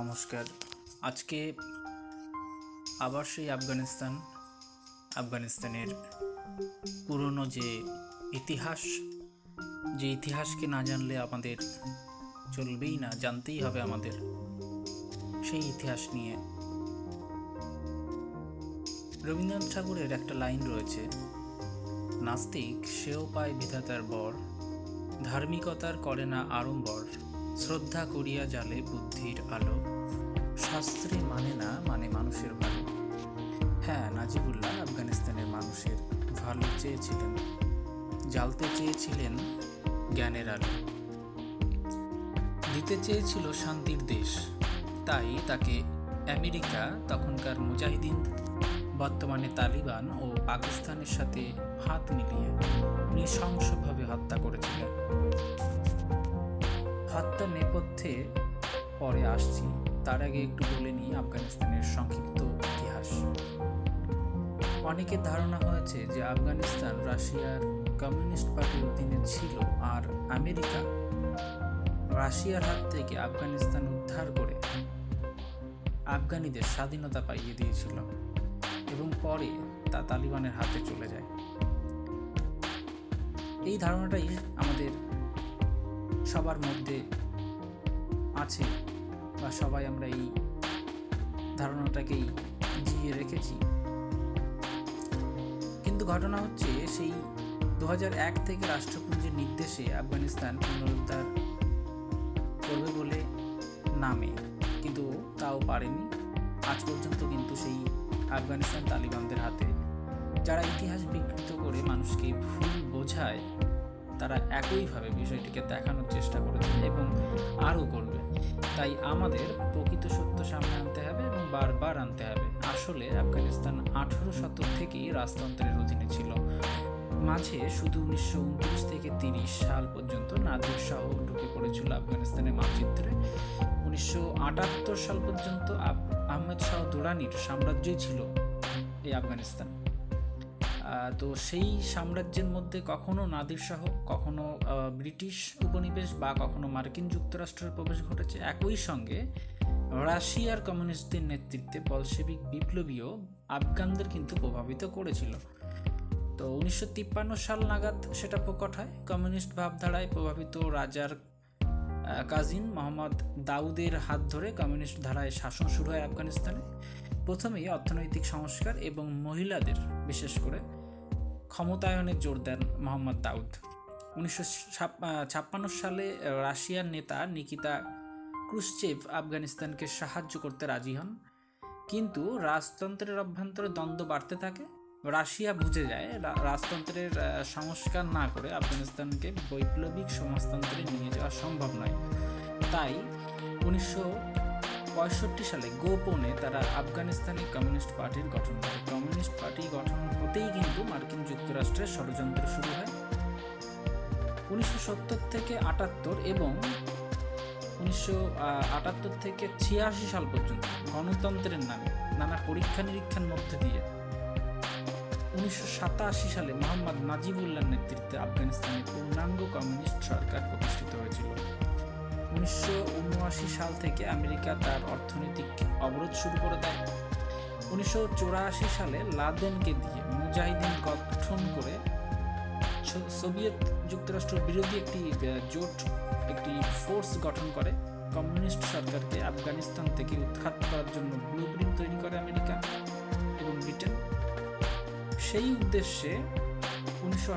নমস্কার। আজকে আবার সেই আফগানিস্তান, আফগানিস্তানের পুরনো যে ইতিহাস, যে ইতিহাসকে না জানলে আমাদের চলবেই না, জানতেই হবে আমাদের সেই ইতিহাস নিয়ে। রবীন্দ্রনাথ ঠাকুরের একটা লাইন রয়েছে, নাস্তিক সেও পায় বিধাতার বর, ধার্মিকতার করে না আড়ম্বর শ্রদ্ধা করিয়া জালে বুদ্ধির আলো। শাস্ত্রে মানে না মানে মানুষের ভালো। হ্যাঁ নাজিবুল্লাহ আফগানিস্তানের মানুষের ভালো চেয়েছিলেন। জ্বালতে চেয়েছিলেন জ্ঞানের আলো। দিতে চেয়েছিল শান্তির দেশ। তাই তাকে আমেরিকা, তখনকার মুজাহিদিন, বর্তমানে তালিবান ও পাকিস্তানের সাথে হাত মিলিয়ে নৃশংসভাবে হত্যা করেছিলেন। হত্যার নেপথ্যে পরে আসছি। তার আগে একটু বলে নিই আফগানিস্তানের সংক্ষিপ্ত ইতিহাস। অনেকের ধারণা হয়েছে যে আফগানিস্তান রাশিয়ার কমিউনিস্ট পার্টির অধীনে ছিল আর আমেরিকা রাশিয়ার হাত থেকে আফগানিস্তান উদ্ধার করে আফগানিদের স্বাধীনতা পাইয়ে দিয়েছিল এবং পরে তা তালিবানের হাতে চলে যায়। এই ধারণাটাই আমাদের সবার মধ্যে আছে বা সবাই আমরা এই ধারণাটাকেই জিয়ে রেখেছি। কিন্তু ঘটনা হচ্ছে সেই দু এক থেকে রাষ্ট্রপুঞ্জের নির্দেশে আফগানিস্তান পুনরুদ্ধার করবে বলে নামে, কিন্তু তাও পারেনি। আজ পর্যন্ত কিন্তু সেই আফগানিস্তান তালিবানদের হাতে। যারা ইতিহাস বিকৃত করে মানুষকে ভুল বোঝায় তারা একইভাবে বিষয়টিকে দেখানোর চেষ্টা করেছে এবং আরও করবে। তাই আমাদের প্রকৃত সত্য সামনে আনতে হবে এবং বারবার আনতে হবে। আসলে আফগানিস্তান আঠেরো শতক থেকেই রাজতন্ত্রের অধীনে ছিল। মাঝে শুধু উনিশশো উনত্রিশ থেকে তিরিশ সাল পর্যন্ত নাদির শাহ ঢুকে পড়েছিল আফগানিস্তানের মানচিত্রে। উনিশশো আটাত্তর সাল পর্যন্ত আহমেদ শাহ দুরানির সাম্রাজ্যই ছিল এই আফগানিস্তান। তো সেই সাম্রাজ্যের মধ্যে কখনো নাদির শাহ, কখনো ব্রিটিশ উপনিবেশ বা কখনো মার্কিন যুক্তরাষ্ট্রের প্রবেশ ঘটেছে। একই সঙ্গে রাশিয়ার কমিউনিস্টদের নেতৃত্বে বলশেবিক বিপ্লবীও আফগানদের কিন্তু প্রভাবিত করেছিল। তো উনিশশো তিপ্পান্ন সাল নাগাদ সেটা প্রকট হয়। কমিউনিস্ট ভাবধারায় প্রভাবিত রাজার কাজিন মোহাম্মদ দাউদের হাত ধরে কমিউনিস্ট ধারায় শাসন শুরু হয় আফগানিস্তানে। প্রথমেই অর্থনৈতিক সংস্কার এবং মহিলাদের বিশেষ করে ক্ষমতায়নের জোর দেন মোহাম্মদ দাউদ। উনিশশো ছাপ্পান্ন সালে রাশিয়ার নেতা নিকিতা ক্রুশ্চেভ আফগানিস্তানকে সাহায্য করতে রাজি হন। কিন্তু রাজতন্ত্রের অভ্যন্তরে দ্বন্দ্ব বাড়তে থাকে। রাশিয়া বুঝে যায় রাজতন্ত্রের সংস্কার না করে আফগানিস্তানকে বৈপ্লবিক সমাজতন্ত্রে নিয়ে যাওয়া সম্ভব নয়। তাই উনিশশো পঁয়ষট্টি সালে গোপনে তারা আফগানিস্তানি কমিউনিস্ট পার্টির গঠন করে। কমিউনিস্ট পার্টি গঠন হতেই কিন্তু মার্কিন যুক্তরাষ্ট্রের ষড়যন্ত্র শুরু হয়। উনিশশো সত্তর থেকে আটাত্তর এবং উনিশশো আটাত্তর থেকে ছিয়াশি সাল পর্যন্ত গণতন্ত্রের নামে নানা পরীক্ষা নিরীক্ষার মধ্যে দিয়ে উনিশশো সাতাশি সালে মোহাম্মদ নাজিবুল্লাহর নেতৃত্বে আফগানিস্তানে পূর্ণাঙ্গ কমিউনিস্ট সরকার প্রতিষ্ঠিত হয়েছিল। উনিশশো উনআশি সাল থেকে আমেরিকা তার অর্থনৈতিক অবরোধ শুরু করে দেয়। উনিশশো সালে লাদেনকে দিয়ে মুজাহিদিন গঠন করে সোভিয়েত যুক্তরাষ্ট্র বিরোধী একটি জোট, একটি ফোর্স গঠন করে। কমিউনিস্ট সরকারকে আফগানিস্তান থেকে উৎখাত করার জন্য ব্লু তৈরি করে আমেরিকা এবং ব্রিটেন। সেই উদ্দেশ্যে উনিশশো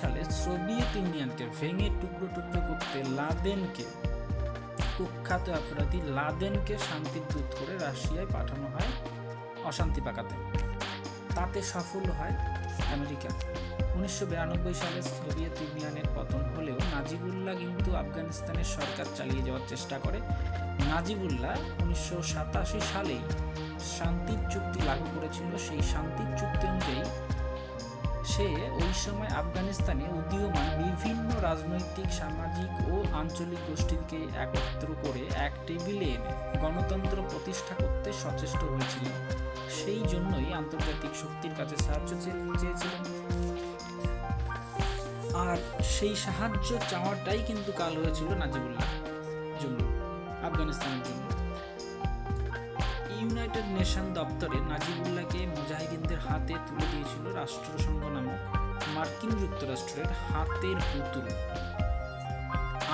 সালে সোভিয়েত ইউনিয়নকে ভেঙে টুকরো টুকরো করতে লাদেনকে কুখ্যাত অপরাধী লাদেনকে শান্তির দূত করে রাশিয়ায় পাঠানো হয় অশান্তি পাকাতে। তাতে সফল হয় আমেরিকা। উনিশশো বিরানব্বই সালে সোভিয়েত ইউনিয়নের পতন হলেও নাজিবুল্লাহ কিন্তু আফগানিস্তানের সরকার চালিয়ে যাওয়ার চেষ্টা করে। নাজিবুল্লাহ উনিশশো সাতাশি সালেই শান্তির চুক্তি লাগু করেছিল। সেই শান্তির চুক্তি অনুযায়ী সে ওই সময় আফগানিস্তানে উদীয়মান বিভিন্ন রাজনৈতিক, সামাজিক ও আঞ্চলিক গোষ্ঠীকে একত্র করে এক টেবিলে এনে গণতন্ত্র প্রতিষ্ঠা করতে সচেষ্ট হয়েছিল। সেই জন্যই আন্তর্জাতিক শক্তির কাছে সাহায্য চেয়ে- চেয়েছিলেন। আর সেই সাহায্য চাওয়াটাই কিন্তু কাল হয়েছিল নাজিবুল্লাহ জন্য, আফগানিস্তানের জন্য। ইউনাইটেড নেশন দপ্তরে নাজিবুল্লাহকে মুজাহিদিনদের হাতে তুলে দিয়েছিল রাষ্ট্রসংঘ নামক মার্কিন যুক্তরাষ্ট্রের হাতের পুতুল।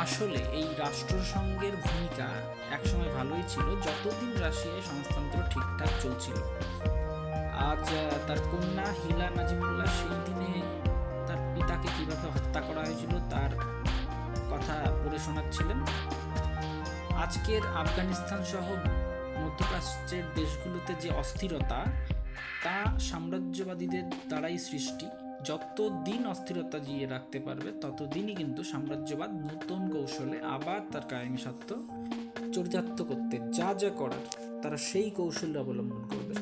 আসলে এই রাষ্ট্রসংঘের ভূমিকা একসময় ভালোই ছিল, যতদিন রাশিয়ায় সমাজতন্ত্র ঠিকঠাক চলছিল। আজ তার কন্যা হিলা নাজিমুল্লাহ সেই দিনে তার পিতাকে কীভাবে হত্যা করা হয়েছিল তার কথা পড়ে শোনাচ্ছিলেন। আজকের আফগানিস্তান সহ মধ্যপ্রাচ্যের দেশগুলোতে যে অস্থিরতা, তা সাম্রাজ্যবাদীদের দ্বারাই সৃষ্টি। যত দিন অস্থিরতা জিয়ে রাখতে পারবে, ততদিনই কিন্তু সাম্রাজ্যবাদ নতুন কৌশলে আবার তার কায়েমি সত্য চরিতার্থ করতে যা যা করার, তারা সেই কৌশল অবলম্বন করবে।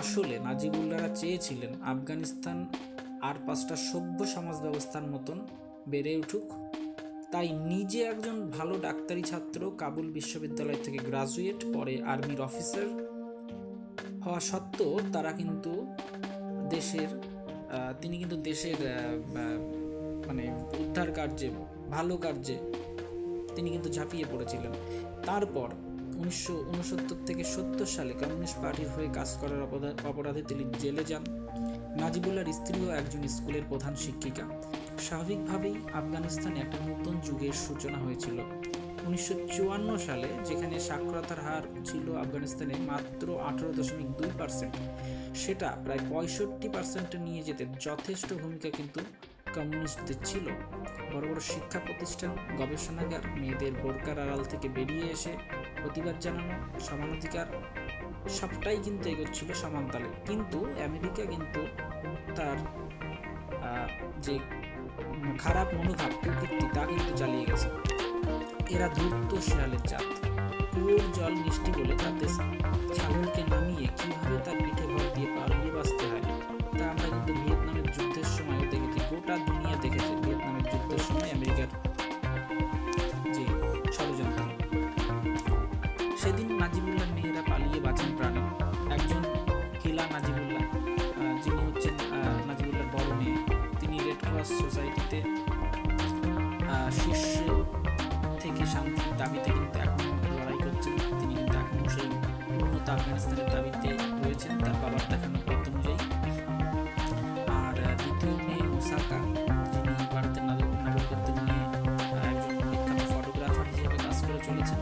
আসলে নাজিবুল্লাহরা চেয়েছিলেন আফগানিস্তান আর পাঁচটা সভ্য সমাজ ব্যবস্থার মতন বেড়ে উঠুক। তাই নিজে একজন ভালো ডাক্তারি ছাত্র কাবুল বিশ্ববিদ্যালয় থেকে গ্রাজুয়েট, পরে আর্মির অফিসার হওয়া সত্ত্বেও তারা কিন্তু দেশের তিনি কিন্তু দেশের মানে উদ্ধার কার্যে, ভালো কার্যে তিনি কিন্তু ঝাঁপিয়ে পড়েছিলেন। তারপর উনিশশো উনসত্তর থেকে সত্তর সালে কমিউনিস্ট পার্টির হয়ে কাজ করার অপরাধ- তিনি জেলে যান। নাজিবুল্লাহর স্ত্রীও একজন স্কুলের প্রধান শিক্ষিকা। স্বাভাবিকভাবেই আফগানিস্তানে একটা নতুন যুগের সূচনা হয়েছিল। উনিশশো চুয়ান্ন সালে যেখানে সাক্ষরতার হার ছিল আফগানিস্তানে মাত্র আঠারো দশমিক দুই পার্সেন্ট, সেটা প্রায় পঁয়ষট্টি পার্সেন্টে নিয়ে যেতে যথেষ্ট ভূমিকা কিন্তু কমিউনিস্টদের ছিল। বড় বড় শিক্ষা প্রতিষ্ঠান, গবেষণাগার, মেয়েদের বোরকার আড়াল থেকে বেরিয়ে এসে প্রতিবাদ জানানো সমানাধিকার সবটাই কিন্তু এগোচ্ছিল সমান তালে কিন্তু আমেরিকা কিন্তু তার যে খারাপ মনোভাব প্রকৃতি তা কিন্তু চালিয়ে গেছে। এরা দ্রুত শেয়ালের জাত। কুয়োর জল মিষ্টি বলে তাতে ছাগলকে নামিয়ে কীভাবে তার পিঠে ভর দিয়ে পালিয়ে বাঁচতে হয়? তা আমরা কিন্তু ভিয়েতনামের যুদ্ধের সময় দেখেছি। গোটা দুনিয়া দেখেছে ভিয়েতনামের যুদ্ধের সময় আমেরিকার যে ষড়যন্ত্র। সেদিন নাজিবুল্লাহ মেয়েরা পালিয়ে সোসাইটিতে শীর্ষ থেকে শান্তির দাবিতে কিন্তু এখনও লড়াই করছেন। তিনি কিন্তু এখনও সেই উন্নত আফগানিস্তানের দাবিতে রয়েছেন, তার বাবার দেখানো পথ অনুযায়ী। আর দ্বিতীয় মেয়ে মুসাকা, যিনি ভারতের নাগরিক নাগরিকত্ব নিয়ে একজন বিখ্যাত ফটোগ্রাফার হিসেবে কাজ করে চলেছেন।